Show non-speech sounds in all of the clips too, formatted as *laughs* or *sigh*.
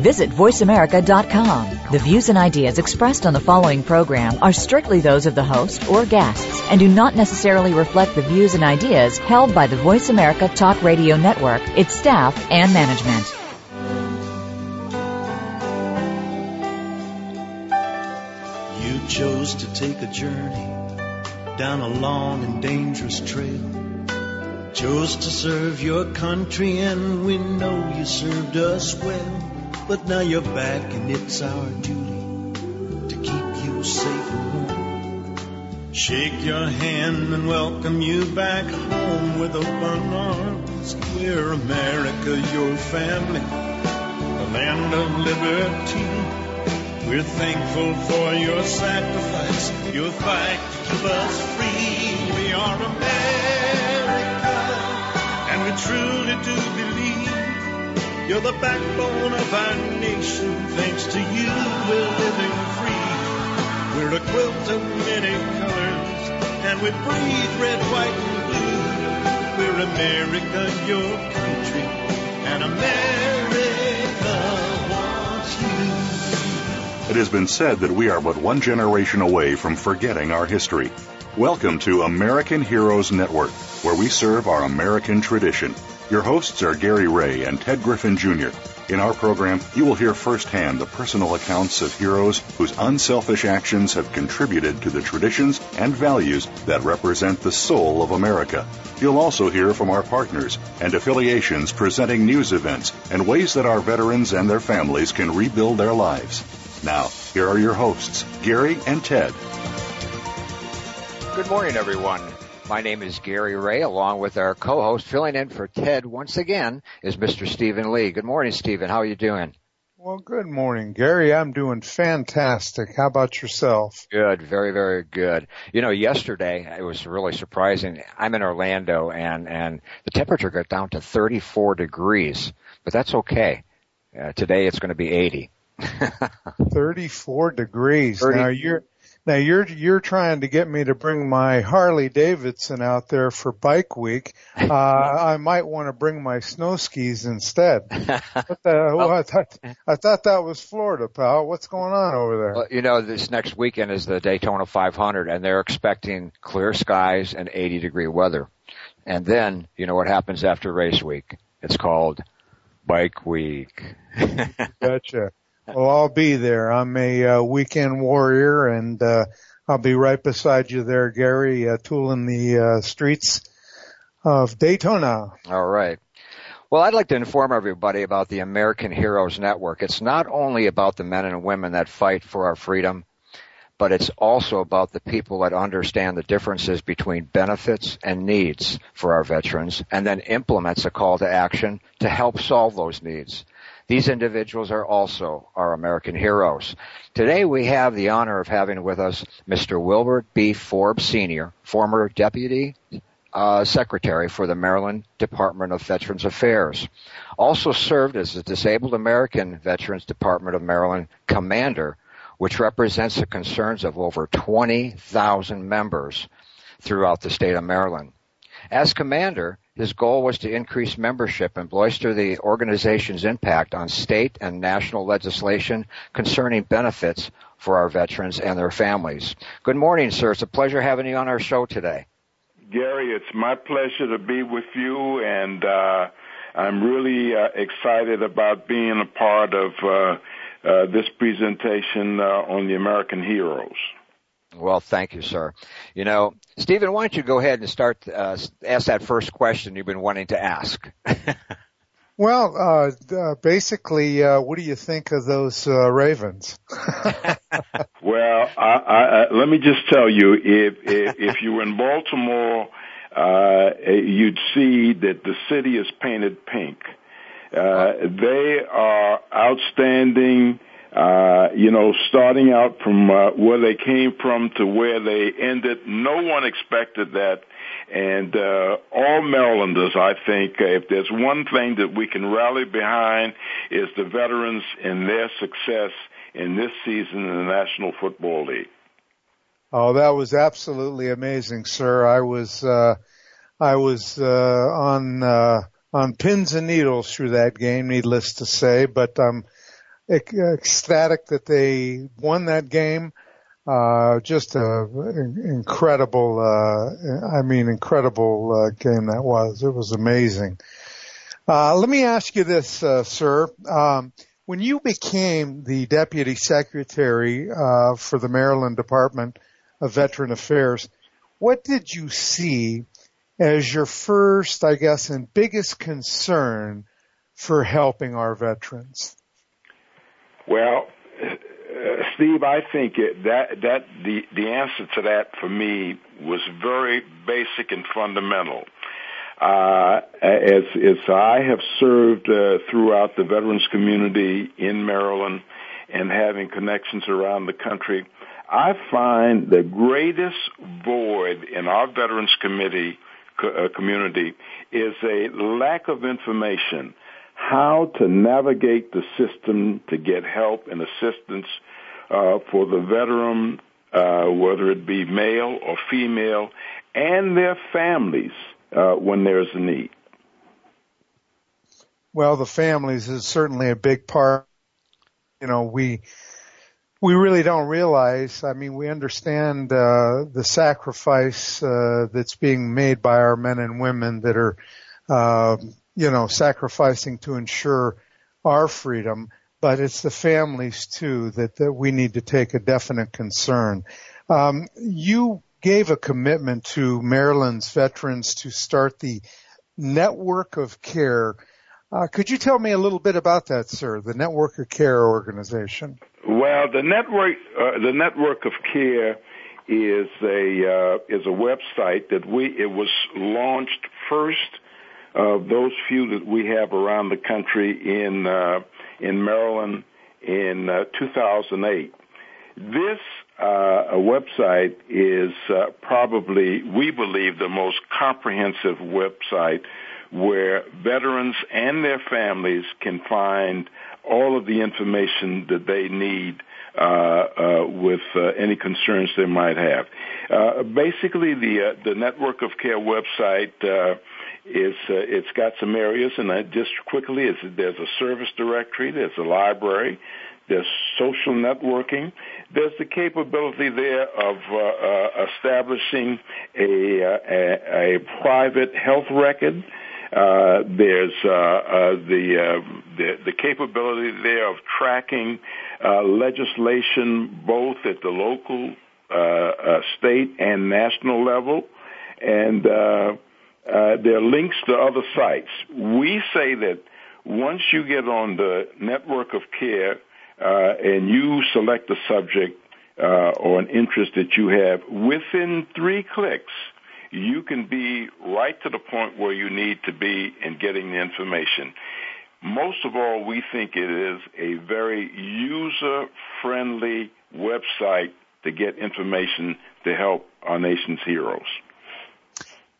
Visit VoiceAmerica.com. The views and ideas expressed on the following program are strictly those of the host or guests and do not necessarily reflect the views and ideas held by the Voice America Talk Radio Network, its staff, and management. You chose to take a journey down a long and dangerous trail. Chose to serve your country, and we know you served us well. But now you're back, and it's our duty to keep you safe and warm. Shake your hand and welcome you back home with open arms. We're America, your family, the land of liberty. We're thankful for your sacrifice, your fight to keep us free. We are America, and we truly do believe you're the backbone of our nation. Thanks to you, we're living free. We're a quilt of many colors, and we breathe red, white, and blue. We're America, your country, and America wants you. It has been said that we are but one generation away from forgetting our history. Welcome to American Heroes Network, where we serve our American tradition. Your hosts are Gary Ray and Ted Griffin Jr. In our program, you will hear firsthand the personal accounts of heroes whose unselfish actions have contributed to the traditions and values that represent the soul of America. You'll also hear from our partners and affiliations presenting news events and ways that our veterans and their families can rebuild their lives. Now, here are your hosts, Gary and Ted. Good morning, everyone. My name is Gary Ray, along with our co-host filling in for Ted once again is Mr. Stephen Lee. Good morning, Stephen. How are you doing? Well, good morning, Gary. I'm doing fantastic. How about yourself? Good, very, very good. You know, yesterday it was really surprising. I'm in Orlando and, and the temperature got down to 34 degrees, but that's okay. Uh, today it's going to be 80. *laughs* 34 degrees. 30. Now you're now you're you're trying to get me to bring my Harley Davidson out there for bike week. *laughs* Uh, I might want to bring my snow skis instead. *laughs* What the, well, I, thought, I thought that was Florida, pal. What's going on over there? Well, you know, this next weekend is the Daytona 500 and they're expecting clear skies and 80 degree weather. And then, you know what happens after race week? It's called bike week. *laughs* Gotcha. Well, I'll be there. I'm a uh, weekend warrior, and uh, I'll be right beside you there, Gary, uh, tooling the uh, streets of Daytona. All right. Well, I'd like to inform everybody about the American Heroes Network. It's not only about the men and women that fight for our freedom, but it's also about the people that understand the differences between benefits and needs for our veterans and then implements a call to action to help solve those needs. These individuals are also our American heroes. Today we have the honor of having with us Mr. Wilbert B. Forbes Sr., former Deputy uh, Secretary for the Maryland Department of Veterans Affairs. Also served as the Disabled American Veterans Department of Maryland Commander, which represents the concerns of over 20,000 members throughout the state of Maryland. As commander, his goal was to increase membership and bolster the organization's impact on state and national legislation concerning benefits for our veterans and their families. Good morning, sir. It's a pleasure having you on our show today. Gary, it's my pleasure to be with you, and uh, I'm really uh, excited about being a part of uh, uh this presentation uh, on the American heroes. Well, thank you, sir. You know, Stephen, why don't you go ahead and start, uh, ask that first question you've been wanting to ask? *laughs* Well, uh, uh, basically, uh, what do you think of those uh, Ravens? *laughs* well, I, I, let me just tell you, if if, if you were in Baltimore, uh, you'd see that the city is painted pink. Uh, they are outstanding uh, you know, starting out from uh, where they came from to where they ended. No one expected that. And uh, all Marylanders, I think, uh, if there's one thing that we can rally behind, is the veterans and their success in this season in the National Football League. Oh, that was absolutely amazing, sir. I was, uh, I was, uh, on, uh, on pins and needles through that game, needless to say, but I'm ecstatic that they won that game. Uh, just a incredible, uh, I mean, incredible uh, game that was. It was amazing. Uh, let me ask you this, uh, sir. Um, when you became the deputy secretary uh, for the Maryland Department of Veteran Affairs, what did you see as your first, I guess, and biggest concern for helping our veterans? Well, uh, Steve, I think it, that that the the answer to that for me was very basic and fundamental. Uh, as as I have served uh, throughout the veterans community in Maryland and having connections around the country, I find the greatest void in our veterans committee uh, community is a lack of information how to navigate the system to get help and assistance uh, for the veteran, uh, whether it be male or female, and their families uh, when there's a need. Well, the families is certainly a big part. You know, we we really don't realize. I mean, we understand uh, the sacrifice uh, that's being made by our men and women that are, uh, you know, sacrificing to ensure our freedom but it's the families too that, that we need to take a definite concern. Um, you gave a commitment to Maryland's veterans to start the network of care. Uh, could you tell me a little bit about that, sir? The network of care organization. Well, the network, uh, the network of care is a uh, is a website that we it was launched first of those few that we have around the country in uh, in Maryland in uh, 2008. This uh, website is uh, probably, we believe, the most comprehensive website where veterans and their families can find all of the information that they need uh, uh, with uh, any concerns they might have. Uh, basically, the uh, the network of care website is uh, it's got some areas, and I just quickly. Is there's a service directory, there's a library, there's social networking, there's the capability there of uh, uh, establishing a, uh, a, a private health record. Uh, there's uh, uh, the, the the capability there of tracking uh, legislation both at the local, state, and national level, and uh, there are links to other sites. We say that once you get on the network of care uh, and you select a subject uh, or an interest that you have, within three clicks, you can be right to the point where you need to be in getting the information. Most of all, we think it is a very user-friendly website to get information to help our nation's heroes.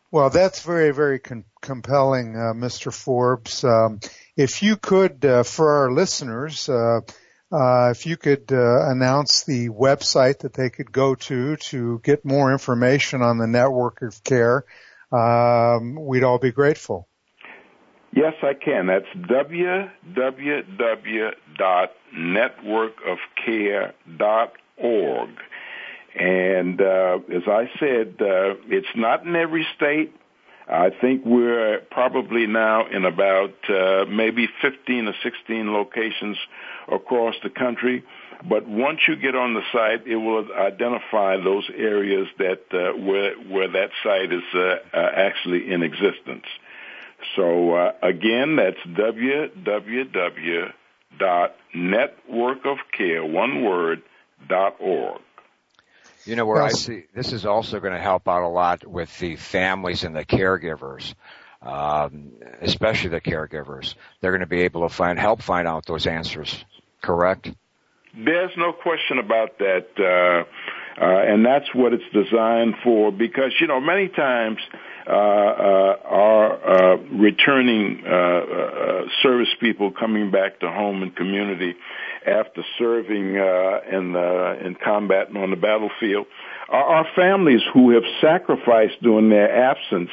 Well, that's very, very con- compelling, uh, Mr. Forbes. Um, if you could, uh, for our listeners, uh, uh if you could uh, announce the website that they could go to to get more information on the network of care, um, we'd all be grateful. Yes, I can. That's www.networkofcare.org. And uh, as I said, uh, it's not in every state. I think we're probably now in about uh, maybe 15 or 16 locations across the country. But once you get on the site, it will identify those areas that uh, where where that site is uh, uh, actually in existence. So uh, again, that's www.networkofcare, one word, dot org. You know where I see this is also going to help out a lot with the families and the caregivers, um, especially the caregivers. They're going to be able to find help find out those answers. Correct? There's no question about that, uh, uh, and that's what it's designed for. Because you know, many times are uh, returning uh, uh, service people coming back to home and community after serving uh, in uh, in combat and on the battlefield. Our families who have sacrificed during their absence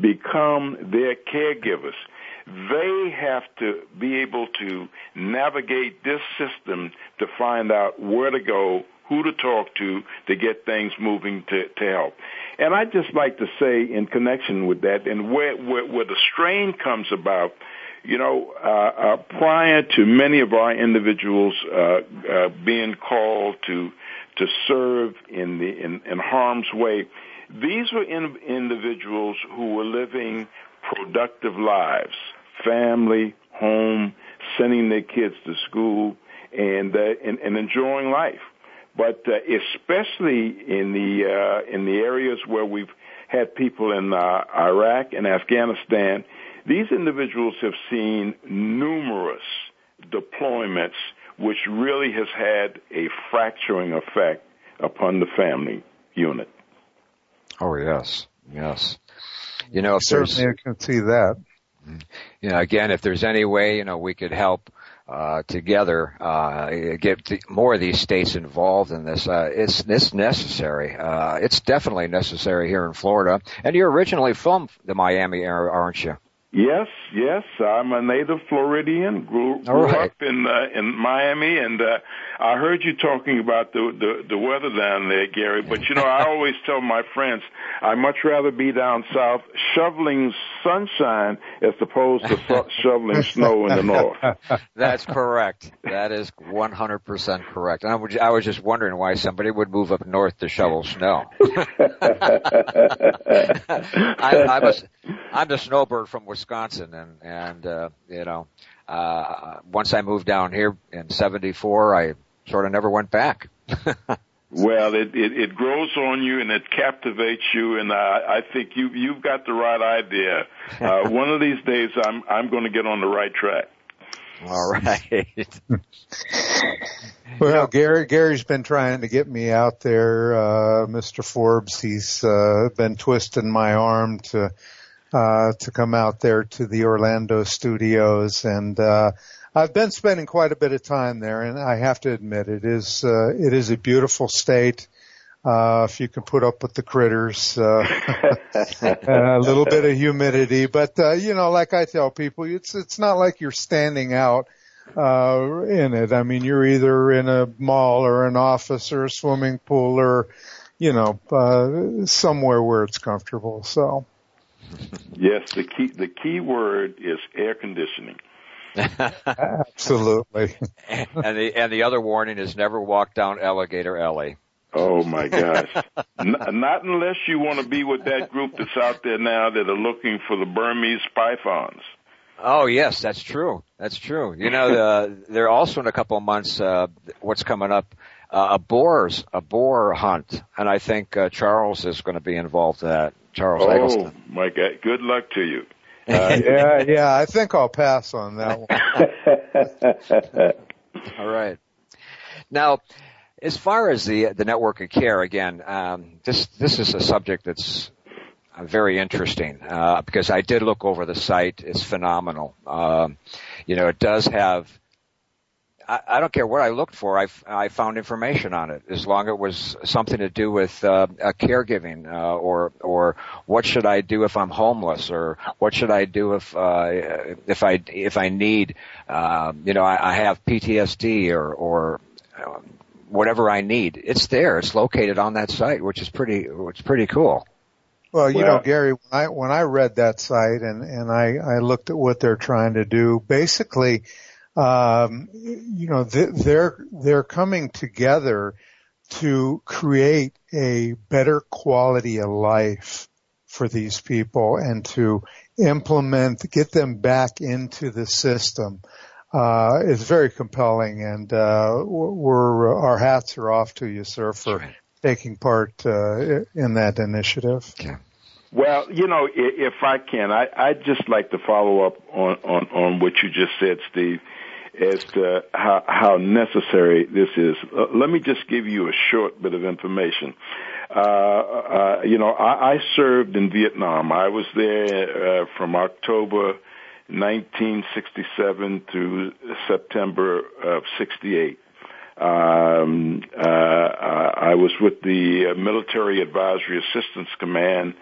become their caregivers. They have to be able to navigate this system to find out where to go, who to talk to to get things moving to, to help. And I'd just like to say in connection with that and where, where, where the strain comes about, you know, uh, uh, prior to many of our individuals uh, uh, being called to to serve in the in, in harm's way, these were in, individuals who were living productive lives, family, home, sending their kids to school, and uh, and, and enjoying life but uh, especially in the uh, in the areas where we've had people in uh, Iraq and Afghanistan, these individuals have seen numerous deployments, which really has had a fracturing effect upon the family unit. Oh yes, yes. You know, if certainly I can see that. You know, again, if there's any way, you know, we could help uh, together, uh, get more of these states involved in this. Uh, it's it's necessary. Uh, it's definitely necessary here in Florida. And you're originally from the Miami area, aren't you? Yes, yes, I'm a native Floridian. Grew, grew right. up in uh, in Miami, and uh, I heard you talking about the, the the weather down there, Gary. But you know, I *laughs* always tell my friends I much rather be down south shoveling sunshine as opposed to *laughs* shoveling snow in the north. That's correct. That is 100% correct. And I was, I was just wondering why somebody would move up north to shovel snow. *laughs* I, I'm a, I'm the snowbird from Wisconsin, and and uh, you know, uh, once I moved down here in '74, I sort of never went back. *laughs* well, it, it it grows on you and it captivates you, and I, I think you you've got the right idea. Uh, *laughs* one of these days, I'm I'm going to get on the right track. All right. *laughs* well, Gary, Gary's been trying to get me out there, uh, Mr. Forbes. He's, uh, been twisting my arm to, uh, to come out there to the Orlando studios and, uh, I've been spending quite a bit of time there and I have to admit it is, uh, it is a beautiful state. Uh, if you can put up with the critters, uh, *laughs* a little bit of humidity, but, uh, you know, like I tell people, it's, it's not like you're standing out, uh, in it. I mean, you're either in a mall or an office or a swimming pool or, you know, uh, somewhere where it's comfortable. So. Yes, the key, the key word is air conditioning. Absolutely. *laughs* and the, and the other warning is never walk down Alligator Alley. Oh my gosh. *laughs* N- not unless you want to be with that group that's out there now that are looking for the Burmese pythons. Oh yes, that's true. That's true. You know, the, they're also in a couple of months, uh, what's coming up, uh, a boars, a boar hunt. And I think, uh, Charles is going to be involved in that. Charles oh, Eggleston. my God. Good luck to you. *laughs* Uh, yeah, yeah, I think I'll pass on that one. *laughs* All right. Now, as far as the the network of care, again, um, this this is a subject that's uh, very interesting uh, because I did look over the site. It's phenomenal. Um, you know, it does have. I, I don't care what I looked for. I, I found information on it as long as it was something to do with uh, a caregiving uh, or or what should I do if I'm homeless or what should I do if uh, if I if I need uh, you know I, I have PTSD or or um, whatever I need. It's there. It's located on that site, which is pretty, which is pretty cool. Well, you well, know, Gary, when I, when I read that site and, and I, I looked at what they're trying to do, basically, um, you know, they're, they're coming together to create a better quality of life for these people and to implement, get them back into the system uh, is very compelling, and uh, we're our hats are off to you, sir, for right. taking part uh, in that initiative. Okay. Well, you know, if I can, I I'd just like to follow up on on on what you just said, Steve, as to how how necessary this is. Uh, let me just give you a short bit of information. uh, uh, you know, I, I served in Vietnam. I was there uh, from October 1967 through September of 68. Um, uh, I was with the Military Advisory Assistance Command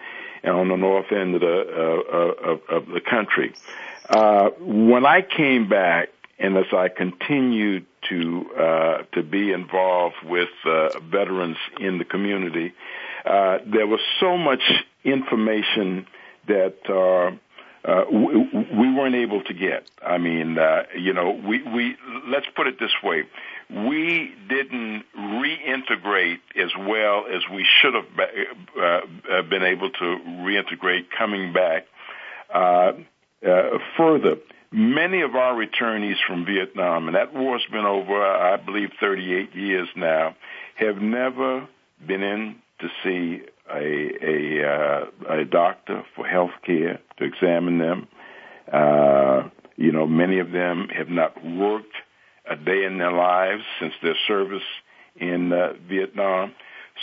on the north end of the uh, of, of the country. When I came back, and as I continued to uh, to be involved with uh, veterans in the community, uh, there was so much information that uh, uh, we, we weren't able to get. I mean, uh, you know, we we let's put it this way: we didn't reintegrate as well as we should have been able to reintegrate coming back. Further, many of our returnees from Vietnam, and that war's been over, I believe, 38 years now, have never been in to see a a, uh, a doctor for health care to examine them. Uh, you know, many of them have not worked a day in their lives since their service in uh, Vietnam.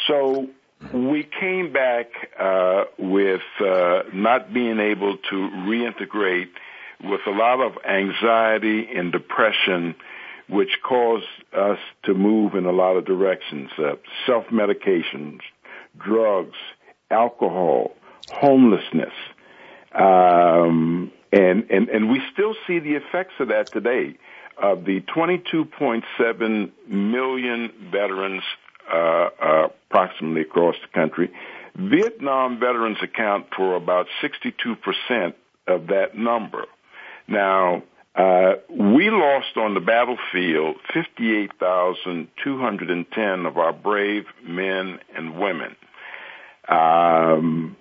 So we came back uh, with uh, not being able to reintegrate with a lot of anxiety and depression, which caused us to move in a lot of directions. Uh, self-medications, drugs, alcohol, homelessness, um, and, and, and we still see the effects of that today. Of the 22.7 million veterans uh, uh, approximately across the country, Vietnam veterans account for about 62% of that number. Now, uh, we lost on the battlefield 58,210 of our brave men and women. Um,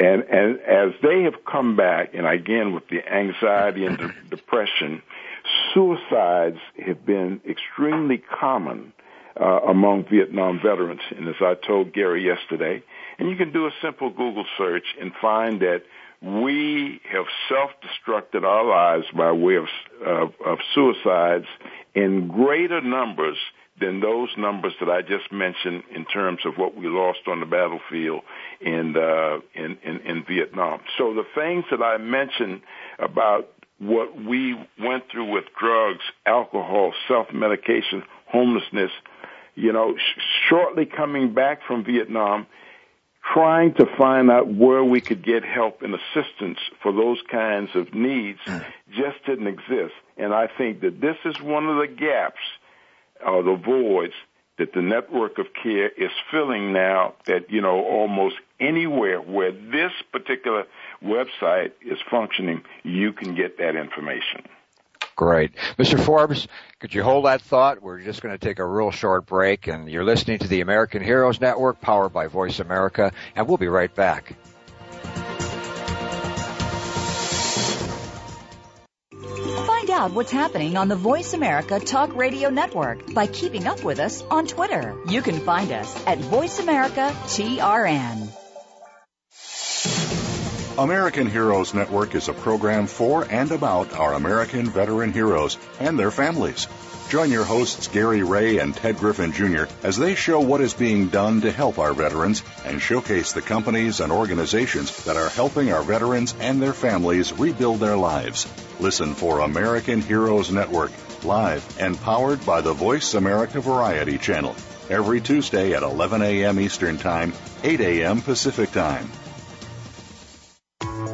and, and as they have come back, and again with the anxiety and de- *laughs* depression, suicides have been extremely common uh, among Vietnam veterans. And as I told Gary yesterday, and you can do a simple Google search and find that we have self-destructed our lives by way of, of, of suicides in greater numbers than those numbers that I just mentioned in terms of what we lost on the battlefield in, uh, in, in, in Vietnam. So the things that I mentioned about what we went through with drugs, alcohol, self-medication, homelessness, you know, sh- shortly coming back from Vietnam, trying to find out where we could get help and assistance for those kinds of needs mm. just didn't exist. And I think that this is one of the gaps or the voids that the network of care is filling now that, you know, almost anywhere where this particular website is functioning, you can get that information. Great. Mr. Forbes, could you hold that thought? We're just going to take a real short break and you're listening to the American Heroes Network powered by Voice America and we'll be right back. Find out what's happening on the Voice America Talk Radio Network by keeping up with us on Twitter. You can find us at Voice America TRN. American Heroes Network is a program for and about our American veteran heroes and their families. Join your hosts Gary Ray and Ted Griffin Jr. as they show what is being done to help our veterans and showcase the companies and organizations that are helping our veterans and their families rebuild their lives. Listen for American Heroes Network, live and powered by the Voice America Variety Channel, every Tuesday at 11 a.m. Eastern Time, 8 a.m. Pacific Time.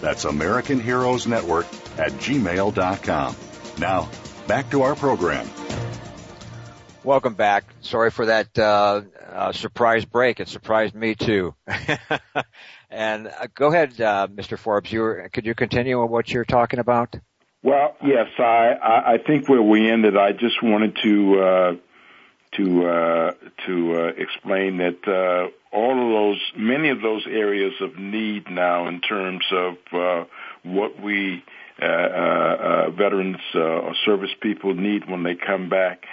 That's American Heroes Network at gmail.com. Now, back to our program. Welcome back. Sorry for that uh, uh, surprise break. It surprised me too. *laughs* and uh, go ahead, uh, Mr. Forbes. You were, could you continue on what you're talking about? Well, yes, I, I, I think where we ended, I just wanted to uh, to uh, to uh, explain that uh, all of those, many of those areas of need now in terms of uh, what we uh, uh, veterans uh, or service people need when they come back.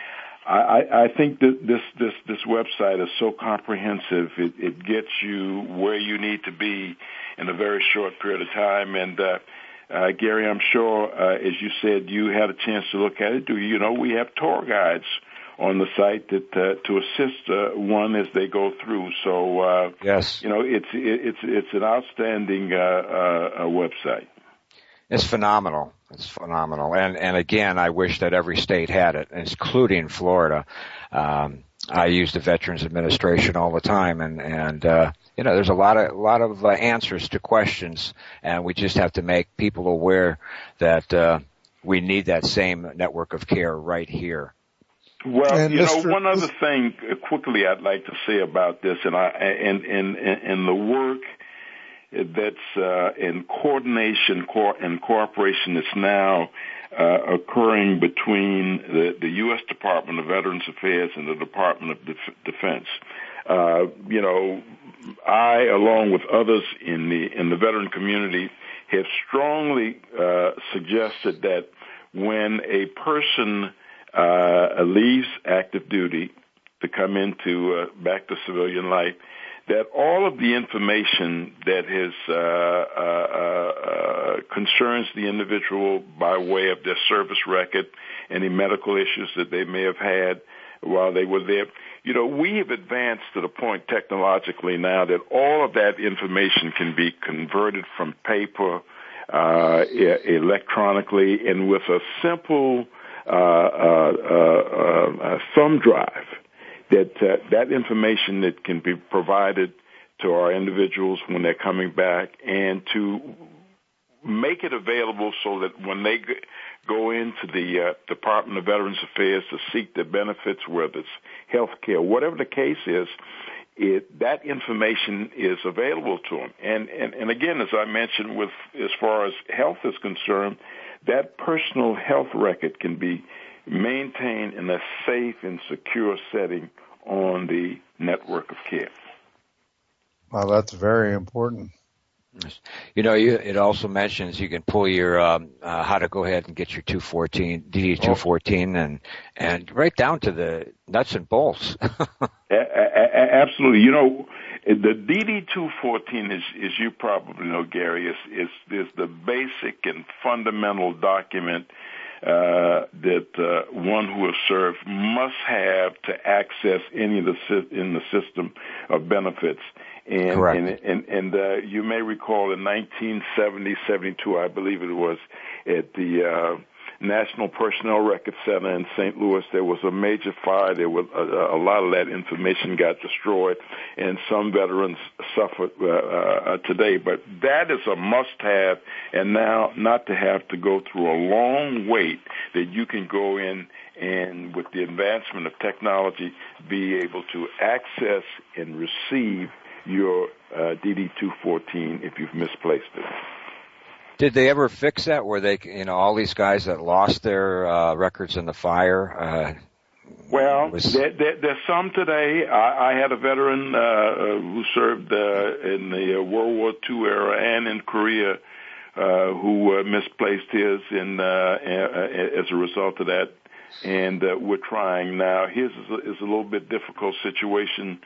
I, I think that this this this website is so comprehensive. It, it gets you where you need to be in a very short period of time, and uh, uh, Gary, I'm sure, uh, as you said, you had a chance to look at it. Do you know we have tour guides on the site that uh, to assist uh, one as they go through? So uh, yes, you know it's it's it's an outstanding uh, uh, website. It's phenomenal. It's phenomenal. And and again, I wish that every state had it, including Florida. Um, I use the Veterans Administration all the time, and and uh, you know, there's a lot of a lot of uh, answers to questions, and we just have to make people aware that uh, we need that same network of care right here. Well, and you Mr. know, one other thing uh, quickly I'd like to say about this, and I and and and the work that's uh, in coordination and cooperation that's now uh, occurring between the, the U.S. Department of Veterans Affairs and the Department of Def- Defense. Uh, you know, I, along with others in the in the veteran community, have strongly uh, suggested that when a person uh, leaves active duty to come into uh, back to civilian life, that all of the information that uh, uh, uh, concerns the individual by way of their service record, any medical issues that they may have had while they were there, you know, we have advanced to the point technologically now that all of that information can be converted from paper uh, electronically and with a simple thumb drive that uh, that information that can be provided to our individuals when they're coming back and to make it available so that when they go into the uh, Department of Veterans Affairs to seek their benefits, whether it's health care, whatever the case is, it, that information is available to them. And, and, and again, as I mentioned, with as far as health is concerned, that personal health record can be maintained in a safe and secure setting on the network of care. Well, that's very important. You know, you, it also mentions you can pull your um, uh, how to go ahead and get your 214 DD 214 and and right down to the nuts and bolts. *laughs* a- a- absolutely. You know, the DD 214 is, as you probably know, Gary, is is is the basic and fundamental document uh, that uh, one who has served must have to access any of the in the system of benefits. And Correct. and and, and uh, you may recall in 1970, 72, I believe it was, at the uh, National Personnel Record Center in St. Louis. There was a major fire. There was a, a lot of that information got destroyed, and some veterans suffered uh, uh, today. But that is a must-have, and now not to have to go through a long wait that you can go in and with the advancement of technology, be able to access and receive your uh, DD214 if you've misplaced it. Did they ever fix that? Where they, you know, all these guys that lost their uh, records in the fire? Uh, well, was... there, there, there's some today. I, I had a veteran uh, uh who served uh, in the uh, World War II era and in Korea uh, who uh, misplaced his in uh, as a result of that. And uh, we're trying now. His is a, is a little bit difficult situation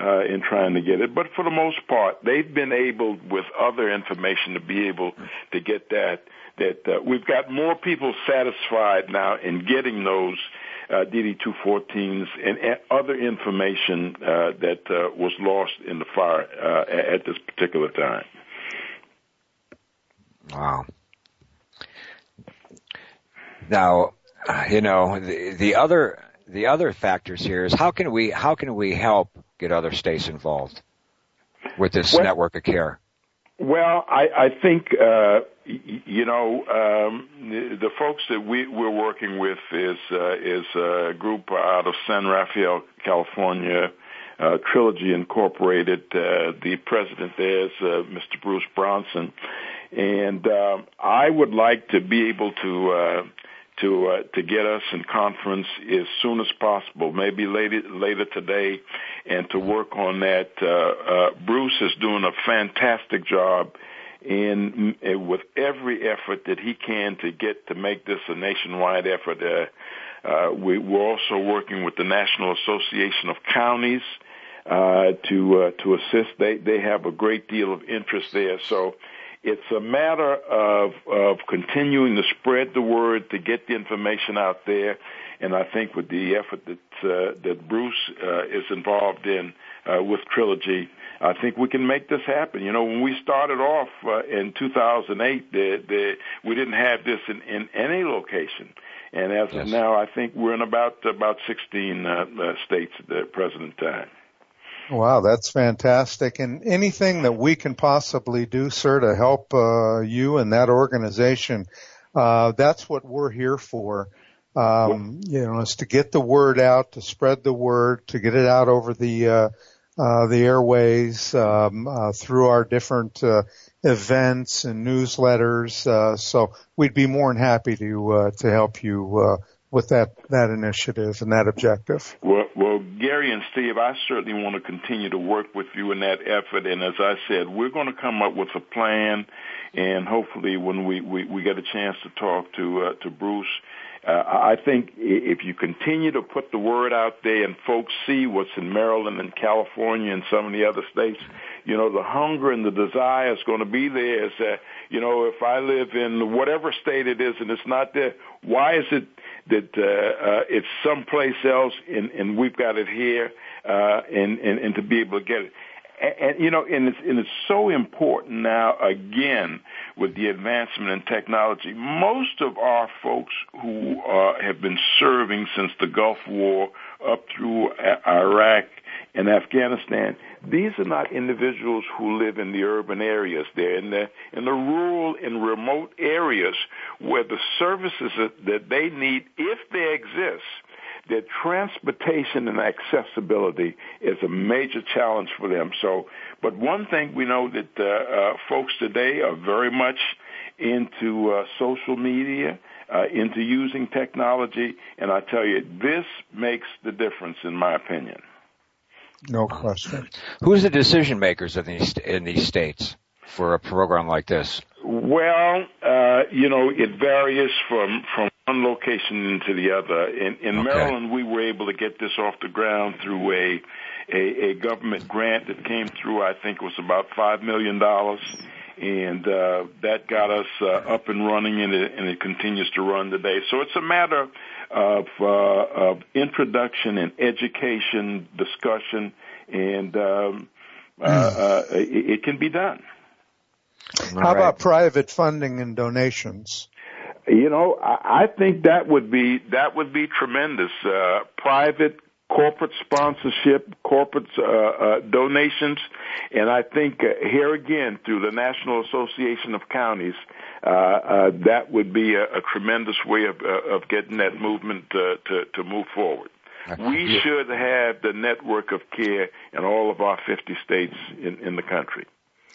uh, in trying to get it. But for the most part, they've been able, with other information, to be able to get that. That uh, we've got more people satisfied now in getting those uh, DD214s and other information uh, that uh, was lost in the fire uh, at this particular time. Wow. Now, you know, the, the other the other factors here is how can we how can we help get other states involved with this well, network of care? Well, I, I think uh, you know um, the, the folks that we, we're working with is uh, is a group out of San Rafael, California, uh, Trilogy Incorporated. Uh, the president there is uh, Mr. Bruce Bronson, and uh, I would like to be able to. Uh, to uh, to get us in conference as soon as possible, maybe later later today, and to work on that. Uh, uh, Bruce is doing a fantastic job in with every effort that he can to get to make this a nationwide effort. Uh, uh, we, we're also working with the National Association of Counties uh, to uh, to assist. They they have a great deal of interest there. So it's a matter of of continuing to spread the word to get the information out there, and I think with the effort that uh, that Bruce uh, is involved in uh, with Trilogy, I think we can make this happen. You know, when we started off uh, in 2008, the, the, we didn't have this in, in any location. And as yes. of now, I think we're in about about 16 uh, uh, states at the present time. Wow, that's fantastic. And anything that we can possibly do, sir, to help uh, you and that organization, uh, that's what we're here for. Um, you know, is to get the word out, to spread the word, to get it out over the uh, uh the airways um, uh, through our different uh, events and newsletters. Uh so we'd be more than happy to to help you with that that initiative and that objective. Well, well, Gary and Steve, I certainly want to continue to work with you in that effort. And as I said, we're going to come up with a plan, and hopefully, when we we, we get a chance to talk to uh, to Bruce. Uh, I think if you continue to put the word out there and folks see what's in Maryland and California and some of the other states, you know, the hunger and the desire is going to be there. Is that, you know, if I live in whatever state it is and it's not there, why is it that uh, uh, it's someplace else and, and we've got it here, uh, and, and, and to be able to get it. And, and you know, and it's, and it's so important now, again, with the advancement in technology. Most of our folks who uh, have been serving since the Gulf War up through Iraq and Afghanistan, these are not individuals who live in the urban areas. They're in the in the rural and remote areas where the services that they need, if they exist, their transportation and accessibility is a major challenge for them. So, but one thing we know that uh, uh, folks today are very much into uh, social media, uh, into using technology, and I tell you, this makes the difference, in my opinion. No question. Who's the decision makers in these in these states for a program like this? Well, uh, you know, it varies from from one location to the other. In, in okay. Maryland, we were able to get this off the ground through a, a a government grant that came through. I think it was about five million dollars, and uh, that got us uh, up and running, and it, and it continues to run today. So it's a matter of, uh, of introduction and education, discussion, and um, uh, uh, it, it, can be done. How right. about private funding and donations? You know, I, I think that would be that would be tremendous. Uh, private corporate sponsorship, corporate uh, uh, donations, and I think uh, here again through the National Association of Counties, uh, uh, that would be a, a tremendous way of, uh, of getting that movement to, to move forward. We should have the network of care in all of our 50 states in, in the country.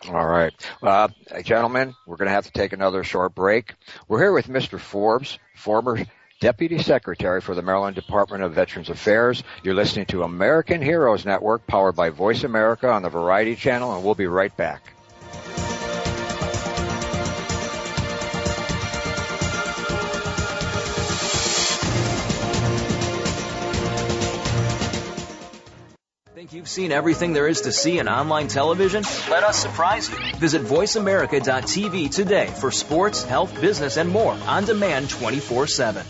All right. Uh, gentlemen, we're going to have to take another short break. We're here with Mr. Forbes, former Deputy Secretary for the Maryland Department of Veterans Affairs. You're listening to American Heroes Network powered by Voice America on the Variety Channel and we'll be right back. You've seen everything there is to see in online television? Let us surprise you. Visit VoiceAmerica.tv today for sports, health, business, and more on demand 24 7.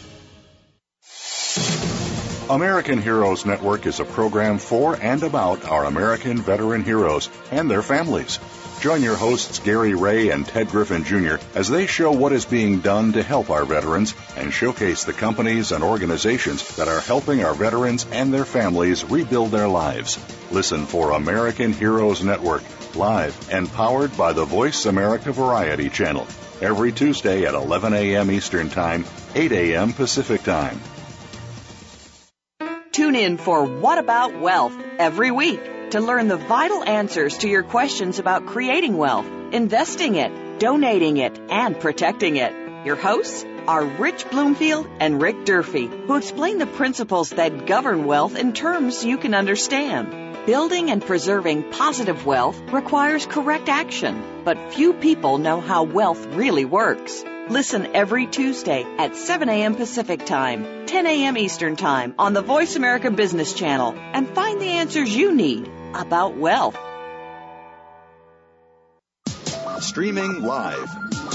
American Heroes Network is a program for and about our American veteran heroes and their families. Join your hosts Gary Ray and Ted Griffin Jr. as they show what is being done to help our veterans and showcase the companies and organizations that are helping our veterans and their families rebuild their lives. Listen for American Heroes Network, live and powered by the Voice America Variety Channel, every Tuesday at 11 a.m. Eastern Time, 8 a.m. Pacific Time. Tune in for What About Wealth every week to learn the vital answers to your questions about creating wealth, investing it, donating it, and protecting it. Your hosts are Rich Bloomfield and Rick Durfee, who explain the principles that govern wealth in terms you can understand. Building and preserving positive wealth requires correct action, but few people know how wealth really works. Listen every Tuesday at 7 a.m. Pacific Time, 10 a.m. Eastern Time on the Voice America Business Channel and find the answers you need about wealth. Streaming live,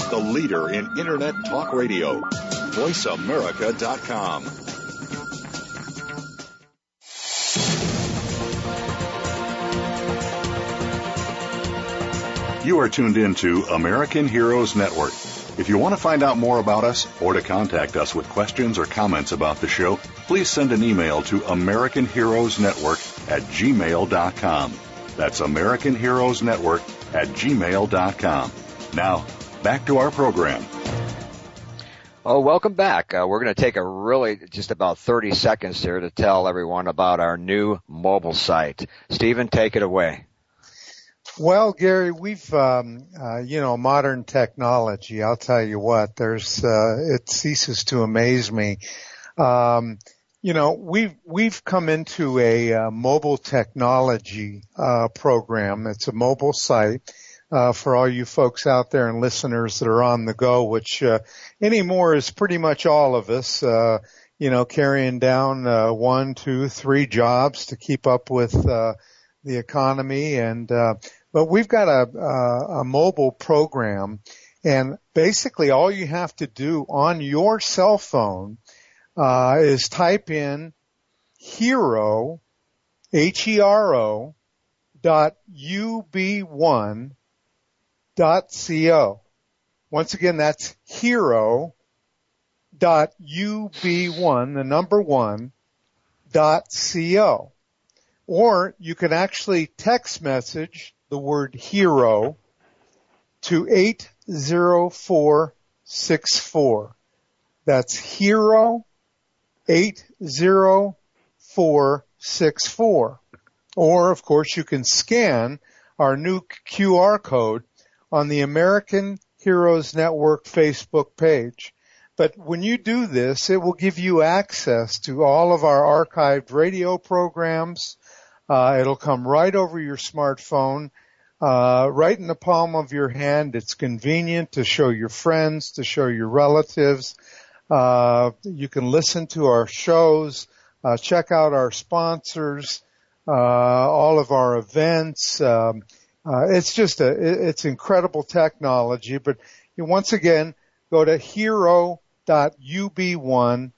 the leader in Internet Talk Radio, voiceamerica.com. You are tuned into American Heroes Network. If you want to find out more about us or to contact us with questions or comments about the show, please send an email to American Heroes Network at gmail.com. That's American Heroes Network at gmail.com. Now, back to our program. Oh, welcome back. Uh, we're going to take a really just about 30 seconds here to tell everyone about our new mobile site. Stephen, take it away. Well, Gary, we've, um, uh, you know, modern technology. I'll tell you what, there's, uh, it ceases to amaze me. Um, you know, we've, we've come into a uh, mobile technology, uh, program. It's a mobile site, uh, for all you folks out there and listeners that are on the go, which, uh, anymore is pretty much all of us, you know, carrying down, one, two, three jobs to keep up with, the economy and, but we've got a, a, a mobile program and basically all you have to do on your cell phone uh, is type in hero, H-E-R-O, dot ub1 dot co. Once again, that's hero dot ub1, the number one, dot co. Or you can actually text message the word hero to 80464. That's hero 80464. Or of course you can scan our new QR code on the American Heroes Network Facebook page. But when you do this, it will give you access to all of our archived radio programs, uh, it'll come right over your smartphone, uh, right in the palm of your hand. It's convenient to show your friends, to show your relatives. Uh, you can listen to our shows, uh, check out our sponsors, uh, all of our events. Um, uh, it's just a, it's incredible technology. But once again, go to hero.ub1,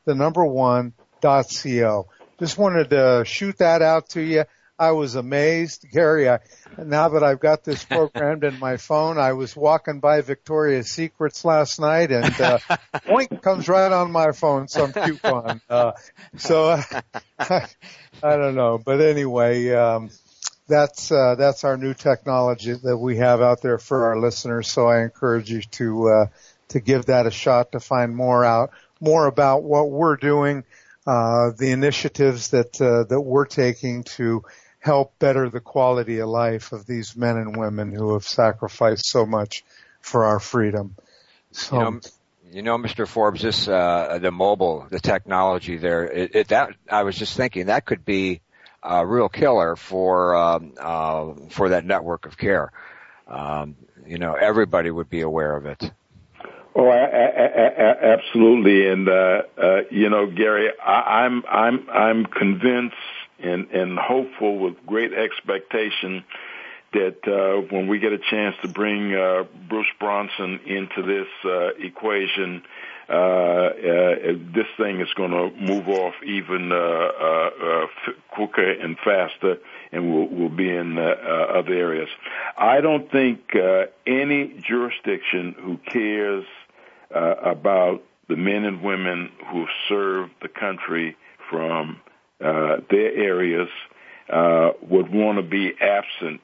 the number one, co. Just wanted to shoot that out to you. I was amazed, Gary. I, now that I've got this programmed in my phone, I was walking by Victoria's Secrets last night, and uh, *laughs* point comes right on my phone some coupon. Uh, so I, *laughs* I don't know, but anyway, um, that's uh, that's our new technology that we have out there for our listeners. So I encourage you to uh, to give that a shot to find more out more about what we're doing, uh, the initiatives that uh, that we're taking to help better the quality of life of these men and women who have sacrificed so much for our freedom. So, you know, you know Mr. Forbes, this uh, the mobile, the technology there, it, it, that I was just thinking that could be a real killer for um, uh, for that network of care. Um, you know, everybody would be aware of it. Oh, I, I, I, absolutely, and uh, uh, you know, Gary, I, I'm I'm I'm convinced and, and hopeful with great expectation that uh, when we get a chance to bring uh, Bruce Bronson into this uh, equation, uh, uh, this thing is going to move off even uh, quicker and faster, and will will be in other areas. I don't think any jurisdiction who cares about the men and women who serve the country from their areas uh, would want to be absent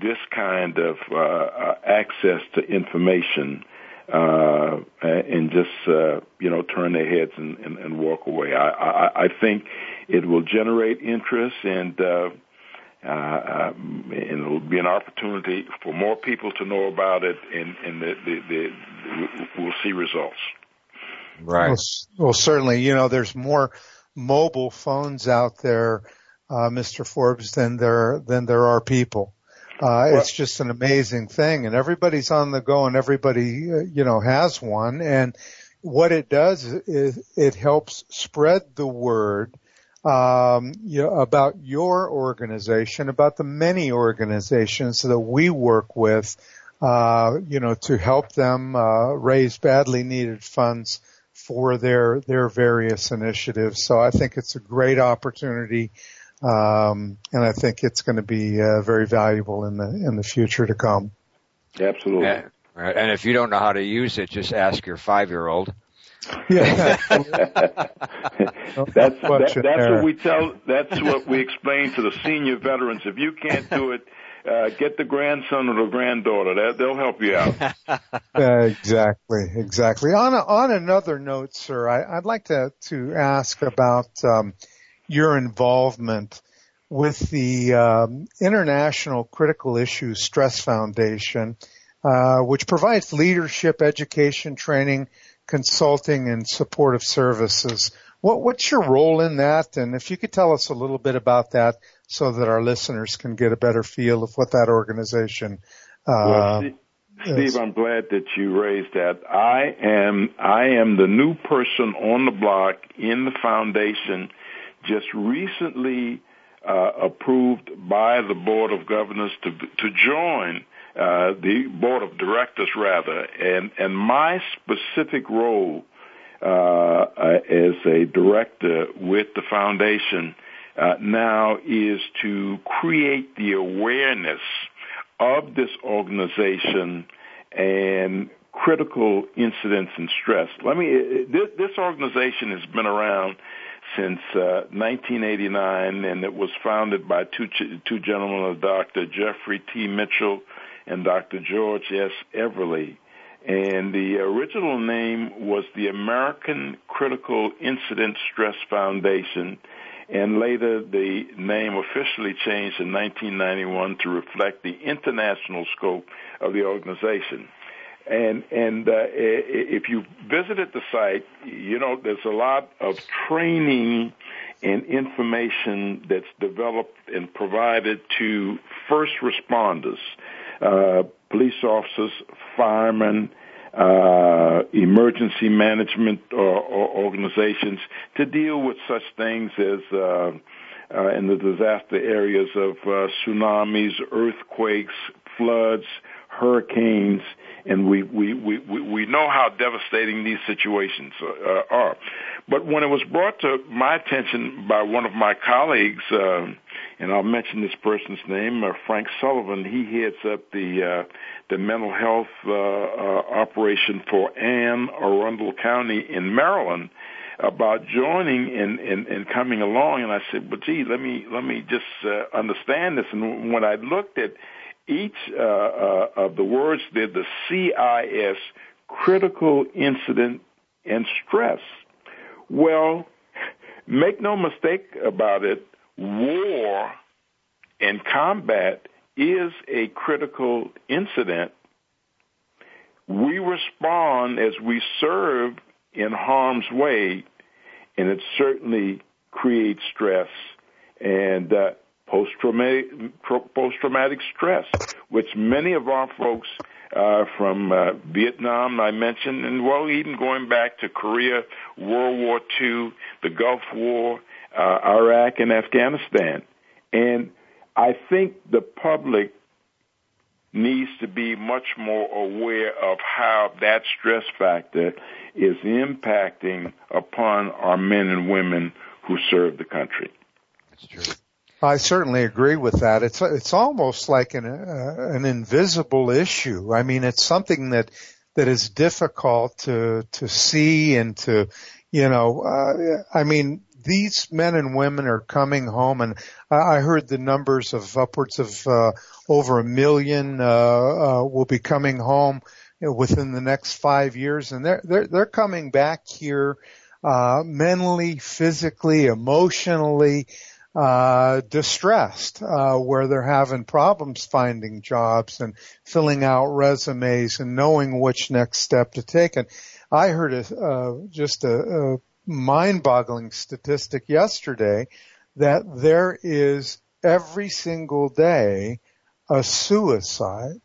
this kind of uh, uh, access to information uh, and just uh, you know turn their heads and, and, and walk away. I, I, I think it will generate interest and. Uh, uh, and it'll be an opportunity for more people to know about it, and, and the, the, the, we'll see results. Right. Well, well, certainly, you know, there's more mobile phones out there, uh, Mr. Forbes, than there than there are people. Uh, it's just an amazing thing and everybody's on the go and everybody, uh, you know, has one. And what it does is it helps spread the word, um, you know, about your organization, about the many organizations that we work with, uh, you know, to help them, uh, raise badly needed funds for their, their various initiatives. So I think it's a great opportunity um, and I think it's going to be uh, very valuable in the in the future to come. Absolutely. And, right. and if you don't know how to use it, just ask your five year old. Yeah. *laughs* that's that, that's what we tell. That's what we explain to the senior veterans. If you can't do it, uh, get the grandson or the granddaughter. That, they'll help you out. uh, *laughs* exactly, exactly. On a, on another note, sir, I, would like to to ask about um, your involvement with the um, International Critical Issues Stress Foundation, uh, which provides leadership, education, training, consulting, and supportive services. What, what's your role in that? And if you could tell us a little bit about that, so that our listeners can get a better feel of what that organization. Uh, well, Steve, I'm glad that you raised that. I am I am the new person on the block in the foundation just recently uh, approved by the Board of Governors to to join uh, the Board of Directors, rather, and and my specific role uh, as a director with the foundation uh, now is to create the awareness of this organization and critical incidents and stress. Let me. This, this organization has been around since uh, 1989, and it was founded by two two gentlemen, Dr. Jeffrey T. Mitchell and Dr. George S. Everly. And the original name was the American Critical Incident Stress Foundation, and later the name officially changed in 1991 to reflect the international scope of the organization. And and uh, if you visited the site, you know there's a lot of training and information that's developed and provided to first responders, uh, police officers, firemen, uh, emergency management uh, organizations to deal with such things as uh, uh, in the disaster areas of uh, tsunamis, earthquakes, floods, hurricanes, and we we we we know how devastating these situations uh, are. But when it was brought to my attention by one of my colleagues, uh, and I'll mention this person's name, uh, Frank Sullivan, he heads up the uh, the mental health uh, uh, operation for Anne Arundel County in Maryland about joining and, and, and coming along. And I said, well, gee, let me let me just uh, understand this. And when I looked at each uh, uh, of the words did the CIS, critical incident and stress. Well, make no mistake about it, war and combat is a critical incident. We respond as we serve in harm's way, and it certainly creates stress. And uh, post-traumatic, stress, which many of our folks uh, from uh, Vietnam, I mentioned, and well, even going back to Korea, World War II, the Gulf War, uh, Iraq, and Afghanistan. And I think the public needs to be much more aware of how that stress factor is impacting upon our men and women who serve the country. That's true. I certainly agree with that. It's it's almost like an uh, an invisible issue. I mean, it's something that that is difficult to to see and to you know. Uh, I mean, these men and women are coming home, and I heard the numbers of upwards of uh, over a million uh, uh, will be coming home within the next five years, and they're they're they're coming back here uh, mentally, physically, emotionally. Uh, distressed, uh, where they're having problems finding jobs and filling out resumes and knowing which next step to take. And I heard a, uh, just a, a mind-boggling statistic yesterday that there is every single day a suicide.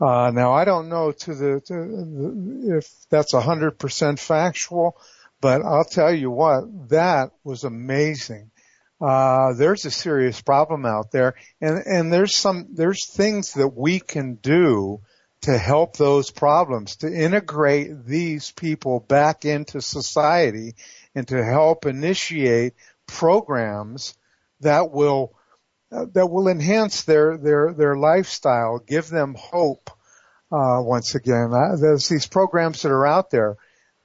Uh, now I don't know to the, to the if that's a hundred percent factual, but I'll tell you what, that was amazing. Uh, there's a serious problem out there and, and there's some, there's things that we can do to help those problems, to integrate these people back into society and to help initiate programs that will uh, that will enhance their their their lifestyle, give them hope. Uh, once again, uh, there's these programs that are out there,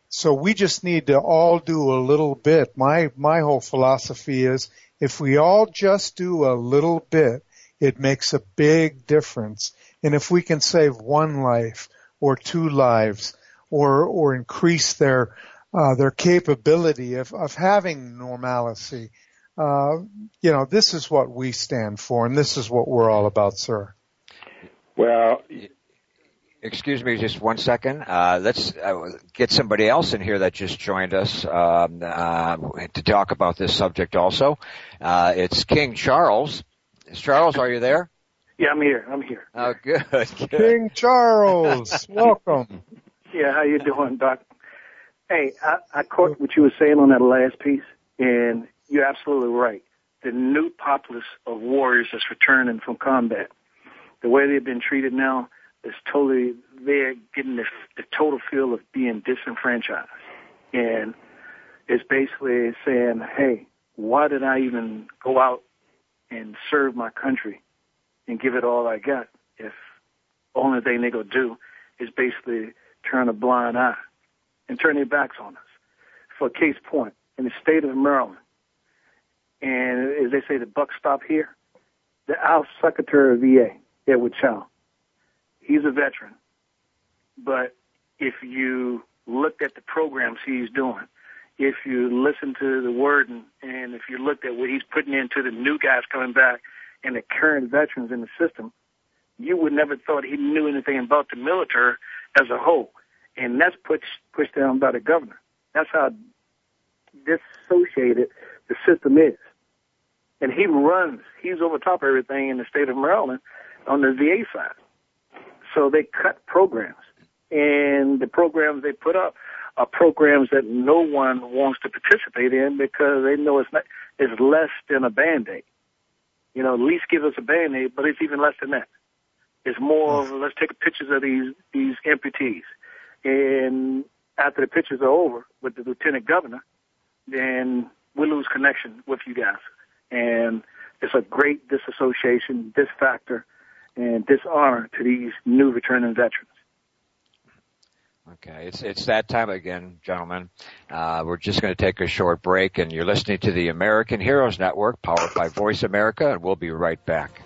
so we just need to all do a little bit. My my whole philosophy is if we all just do a little bit, it makes a big difference. And if we can save one life or two lives or, or increase their, uh, their capability of, of having normalcy, uh, you know, this is what we stand for and this is what we're all about, sir. Well, excuse me just one second. Uh, let's uh, get somebody else in here that just joined us um, uh, to talk about this subject also. Uh, it's King Charles. Charles, are you there? Yeah, I'm here. I'm here. Oh, good. good. King Charles, *laughs* welcome. Yeah, how you doing, Doc? Hey, I, I caught what you were saying on that last piece, and you're absolutely right. The new populace of warriors that's returning from combat, the way they've been treated now is totally, they're getting the, the total feel of being disenfranchised. And it's basically saying, hey, why did I even go out and serve my country and give it all I got if only thing they go do is basically turn a blind eye and turn their backs on us. For case point, in the state of Maryland, and as they say, the buck stop here, the House Secretary of VA, Edward Chow, he's a veteran. But if you looked at the programs he's doing, if you listen to the word and, and if you looked at what he's putting into the new guys coming back and the current veterans in the system, you would never thought he knew anything about the military as a whole. And that's pushed pushed down by the governor. That's how dissociated the system is. And he runs, he's over top of everything in the state of Maryland on the VA side. So they cut programs. And the programs they put up are programs that no one wants to participate in because they know it's not, it's less than a band-aid. You know, at least give us a band-aid, but it's even less than that. It's more of, mm. let's take pictures of these, these amputees. And after the pictures are over with the lieutenant governor, then we lose connection with you guys. And it's a great disassociation, disfactor, and dishonor to these new returning veterans. Okay, it's it's that time again, gentlemen. Uh, we're just going to take a short break, and you're listening to the American Heroes Network, powered by Voice America, and we'll be right back.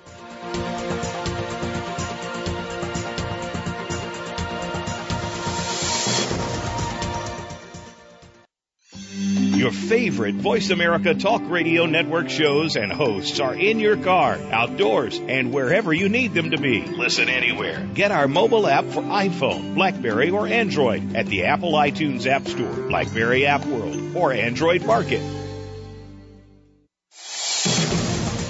Your favorite Voice America Talk Radio Network shows and hosts are in your car, outdoors, and wherever you need them to be. Listen anywhere. Get our mobile app for iPhone, Blackberry, or Android at the Apple iTunes App Store, Blackberry App World, or Android Market.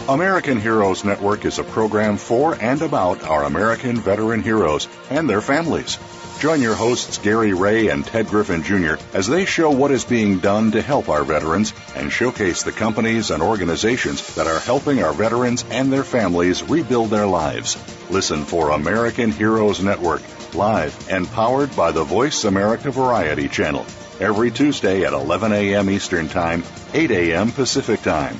American Heroes Network is a program for and about our American veteran heroes and their families. Join your hosts Gary Ray and Ted Griffin Jr. as they show what is being done to help our veterans and showcase the companies and organizations that are helping our veterans and their families rebuild their lives. Listen for American Heroes Network, live and powered by the Voice America Variety Channel, every Tuesday at 11 a.m. Eastern Time, 8 a.m. Pacific Time.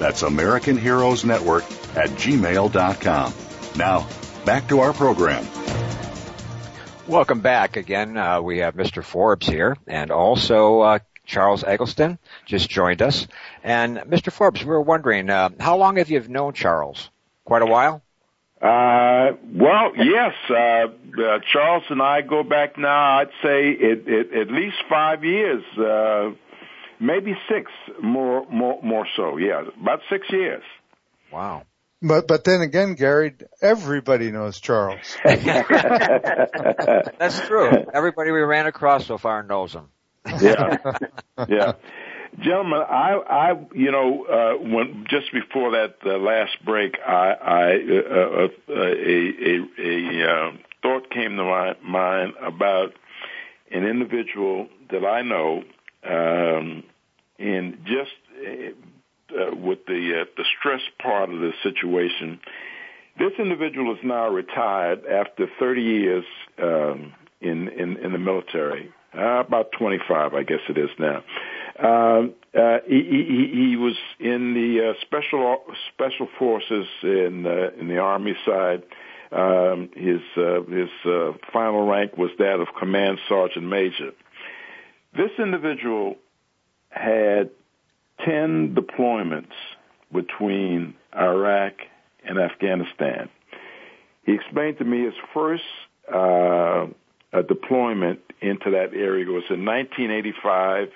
That's American Heroes Network at gmail.com. Now, back to our program. Welcome back again. Uh, we have Mr. Forbes here and also uh, Charles Eggleston just joined us. And Mr. Forbes, we were wondering, uh, how long have you known Charles? Quite a while? Uh, well, yes, uh, uh, Charles and I go back now, I'd say it, it, at least five years, uh, maybe six, more, more, more so. Yeah, about six years. Wow. But but then again, Gary, everybody knows Charles. *laughs* That's true. Everybody we ran across so far knows him. yeah, *laughs* yeah. Gentlemen, I, I, you know, uh, when just before that uh, last break, I, I, uh, uh, a, a, a uh, thought came to my mind about an individual that I know, um, and just uh, with the uh, the stress part of the situation. This individual is now retired after 30 years um, in, in in the military, uh, about 25, I guess it is now. Uh, uh, he, he, he was in the uh, special special forces in uh, in the army side. Um, his uh, his uh, final rank was that of command sergeant major. This individual had ten deployments between Iraq and Afghanistan. He explained to me his first uh, deployment into that area was in 1985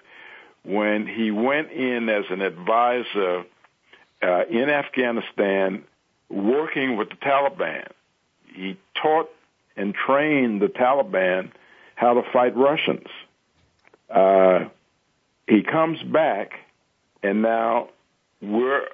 when he went in as an advisor uh, in Afghanistan working with the Taliban. He taught and trained the Taliban how to fight Russians. Uh, he comes back, and now we're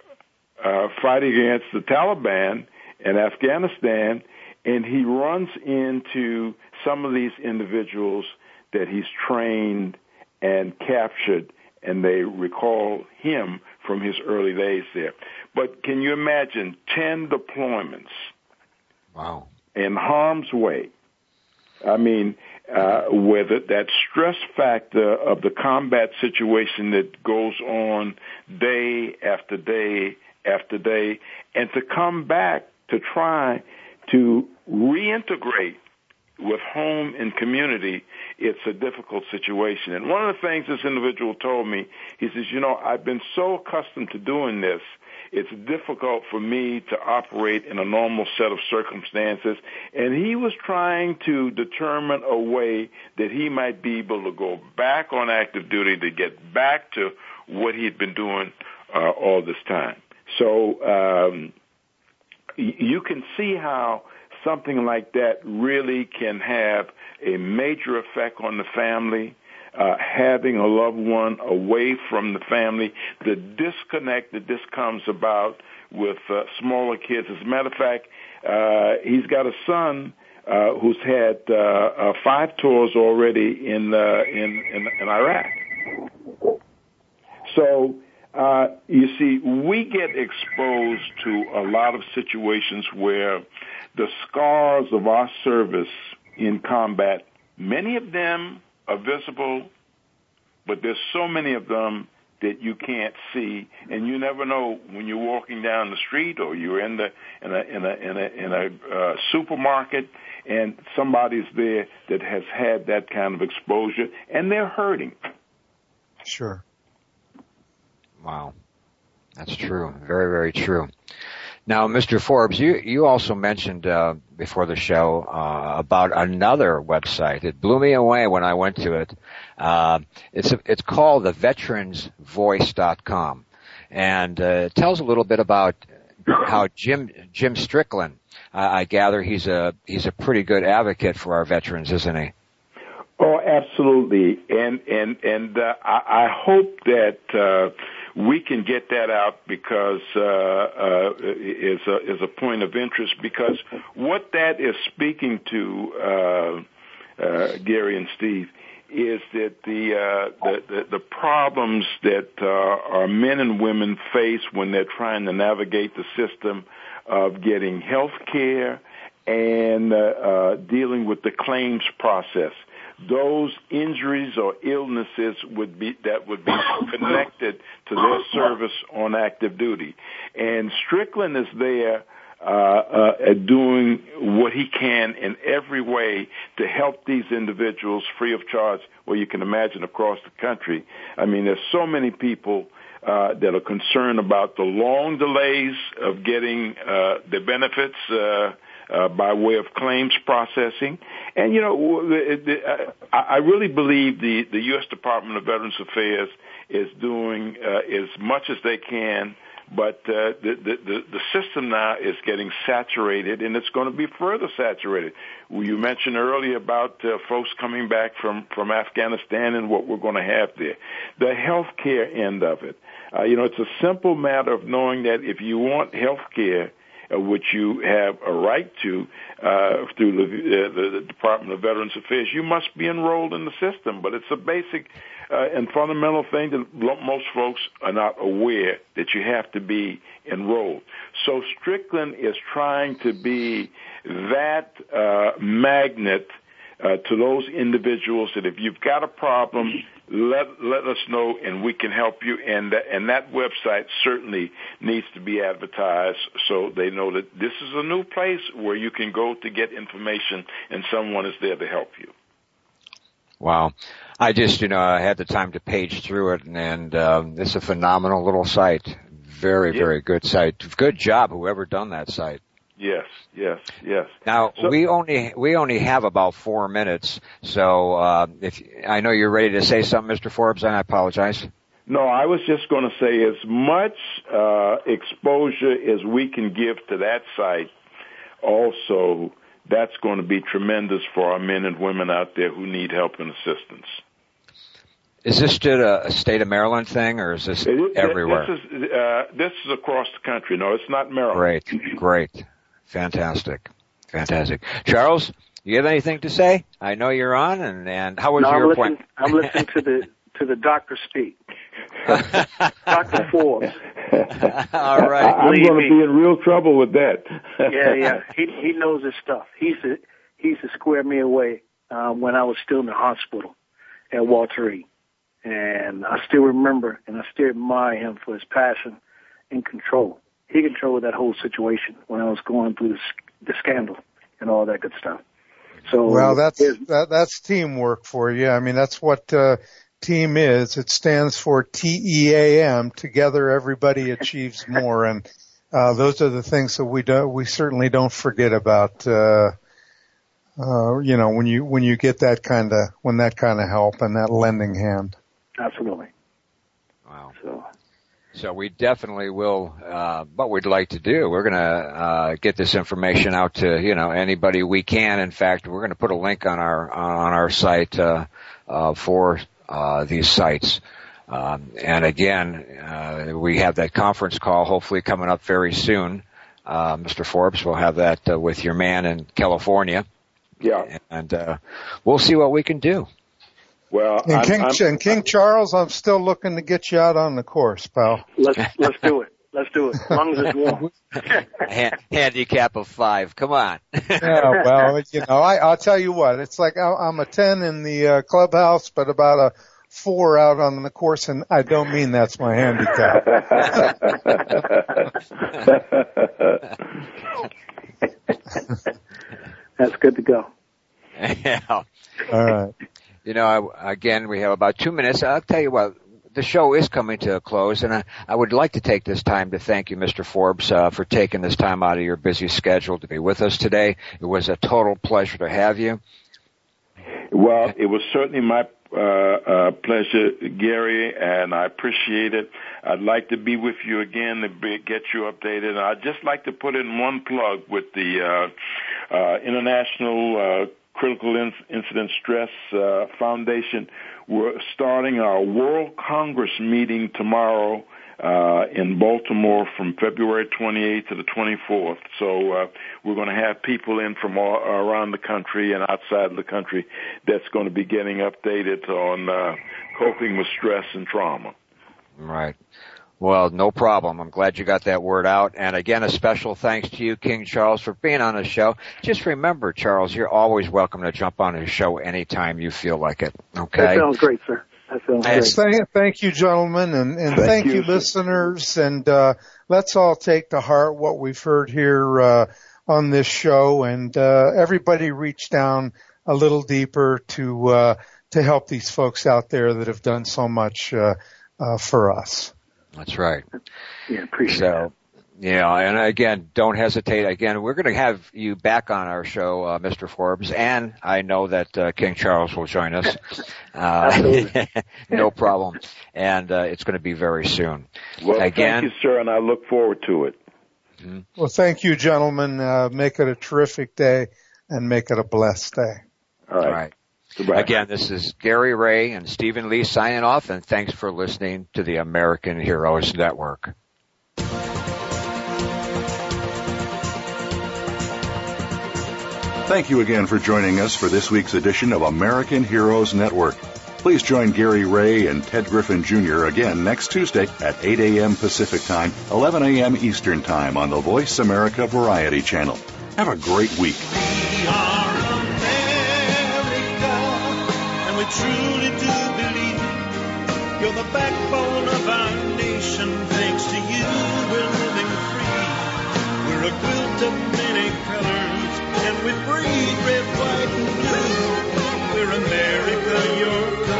uh, fighting against the Taliban in Afghanistan, and he runs into some of these individuals that he's trained and captured and they recall him from his early days there. But can you imagine 10 deployments? Wow. In harm's way. I mean, uh, with that stress factor of the combat situation that goes on day after day after day, and to come back to try to reintegrate with home and community, it's a difficult situation. And one of the things this individual told me, he says, you know, I've been so accustomed to doing this, it's difficult for me to operate in a normal set of circumstances. And he was trying to determine a way that he might be able to go back on active duty to get back to what he'd been doing uh, all this time. So um, you can see how something like that really can have a major effect on the family. Uh, having a loved one away from the family, the disconnect that this comes about with uh, smaller kids. As a matter of fact, uh, he's got a son uh, who's had uh, uh, five tours already in uh, in, in in Iraq. So uh, you see, we get exposed to a lot of situations where the scars of our service in combat, many of them are visible, but there's so many of them that you can't see, and you never know when you're walking down the street or you're in the in a in a in a in a uh, supermarket, and somebody's there that has had that kind of exposure, and they're hurting. Sure. Wow, that's true. Very very true. Now, Mr. Forbes, you, you also mentioned uh, before the show uh, about another website. It blew me away when I went to it. Uh, it's it's called the VeteransVoice.com, and uh, it tells a little bit about how Jim Jim Strickland. I gather he's a he's a pretty good advocate for our veterans, isn't he? Oh, absolutely, and and and uh, I, I hope that uh, we can get that out because uh, uh, is a is a point of interest because what that is speaking to uh, uh, Gary and Steve is that the, uh, the, the the problems that uh, our men and women face when they're trying to navigate the system of getting health care and uh, uh, dealing with the claims process those injuries or illnesses would be that would be connected to their service on active duty. And Strickland is there uh, uh, doing what he can in every way to help these individuals free of charge. Well, you can imagine across the country. I mean, there's so many people. Uh, that are concerned about the long delays of getting uh, the benefits uh, uh, by way of claims processing. And you know, the, the, uh, I really believe the the U.S. Department of Veterans Affairs is doing uh, as much as they can. But uh, the, the the system now is getting saturated, and it's going to be further saturated. You mentioned earlier about uh, folks coming back from from Afghanistan and what we're going to have there. The health care end of it. Uh, you know, it's a simple matter of knowing that if you want health care, uh, which you have a right to uh, through the, uh, the, the Department of Veterans Affairs, you must be enrolled in the system. But it's a basic uh, and fundamental thing that most folks are not aware that you have to be enrolled. So Strickland is trying to be that uh, magnet uh, to those individuals that if you've got a problem, let let us know and we can help you. And that, and that website certainly needs to be advertised so they know that this is a new place where you can go to get information and someone is there to help you. Wow. I just, you know, I had the time to page through it and, and um, it's a phenomenal little site. Very, yeah. very good site. Good job, whoever done that site. Yes, yes, yes. Now so, we only we only have about four minutes, so uh, if I know you're ready to say something, Mr. Forbes, and I apologize. No, I was just going to say as much uh, exposure as we can give to that site, also that's going to be tremendous for our men and women out there who need help and assistance. Is this just a, state of Maryland thing, or is this it, everywhere? This is, uh, this is across the country. No, it's not Maryland. Great, great. Fantastic. Fantastic. Charles, you have anything to say? I know you're on and, and how was no, your I'm appointment? I'm listening to the, to the doctor speak. *laughs* Dr. Forbes. All right. I'm going to be in real trouble with that. yeah, yeah. *laughs* He, he knows his stuff. He's a, he's a square me away, um, when I was still in the hospital at Walter Reed. And I still remember and I still admire him for his passion and control he controlled that whole situation when I was going through the scandal and all that good stuff. So well, that's that, that's teamwork for you. I mean, that's what uh, team is. It stands for TEAM. Together, everybody *laughs* achieves more, and uh, those are the things that we don't we certainly don't forget about. Uh, uh, you know, when you when you get that kind of when that kind of help and that lending hand. Absolutely. So we definitely will, uh, what we'd like to do, we're going to, uh, get this information out to, you know, anybody we can. In fact, we're going to put a link on our, on our site, uh, uh, for, uh, these sites. Um, and again, uh, we have that conference call hopefully coming up very soon. Uh, Mr. Forbes, we'll have that uh, with your man in California. Yeah. And, uh, we'll see what we can do. Well, and King, I'm, and King Charles, I'm still looking to get you out on the course, pal. Let's let's do it. Let's do it. As long as it's warm. *laughs* *laughs* handicap of five. Come on. yeah, well, you know, I, I'll tell you what. It's like I'm a ten in the uh, clubhouse, but about a four out on the course, and I don't mean that's my handicap. *laughs* that's good to go. Yeah. All right. You know, I, again, we have about two minutes. I'll tell you what, the show is coming to a close, and I, I, would like to take this time to thank you, Mr. Forbes, uh, for taking this time out of your busy schedule to be with us today. It was a total pleasure to have you. Well, it was certainly my uh, uh, pleasure, Gary, and I appreciate it. I'd like to be with you again to be, get you updated. I'd just like to put in one plug with the uh, uh, International uh, Critical In- Incident Stress uh, Foundation. We're starting our World Congress meeting tomorrow uh, in Baltimore from February 28th to the 24th. So uh, we're going to have people in from all around the country and outside of the country that's going to be getting updated on uh, coping with stress and trauma. Right. Well, no problem. I'm glad you got that word out. And again, a special thanks to you, King Charles, for being on the show. Just remember, Charles, you're always welcome to jump on the show anytime you feel like it. Okay? That sounds great, sir. That sounds yes, great. Thank, thank you, gentlemen, and, and thank, thank you, you, listeners. And uh, let's all take to heart what we've heard here uh, on this show. And uh, everybody reach down a little deeper to uh, to help these folks out there that have done so much uh, uh, for us. That's right. Yeah, appreciate so, that. Yeah, and again, don't hesitate. Again, we're going to have you back on our show, uh, Mr. Forbes, and I know that uh, King Charles will join us. *laughs* Uh, *laughs* no problem, and uh, it's going to be very soon. Well, again, thank you, sir, and I look forward to it. Mm-hmm. Well, thank you, gentlemen. Uh, make it a terrific day, and make it a blessed day. All right. All right. Goodbye. Again, this is Gary Ray and Stephen Lee signing off, and thanks for listening to the American Heroes Network. Thank you again for joining us for this week's edition of American Heroes Network. Please join Gary Ray and Ted Griffin Jr. again next Tuesday at 8 a.m. Pacific Time, 11 a.m. Eastern Time on the Voice America Variety Channel. Have a great week. Truly do believe you're the backbone of our nation. Thanks to you, we're living free. We're a quilt of many colors, and we breathe red, white, and blue. We're America, your country,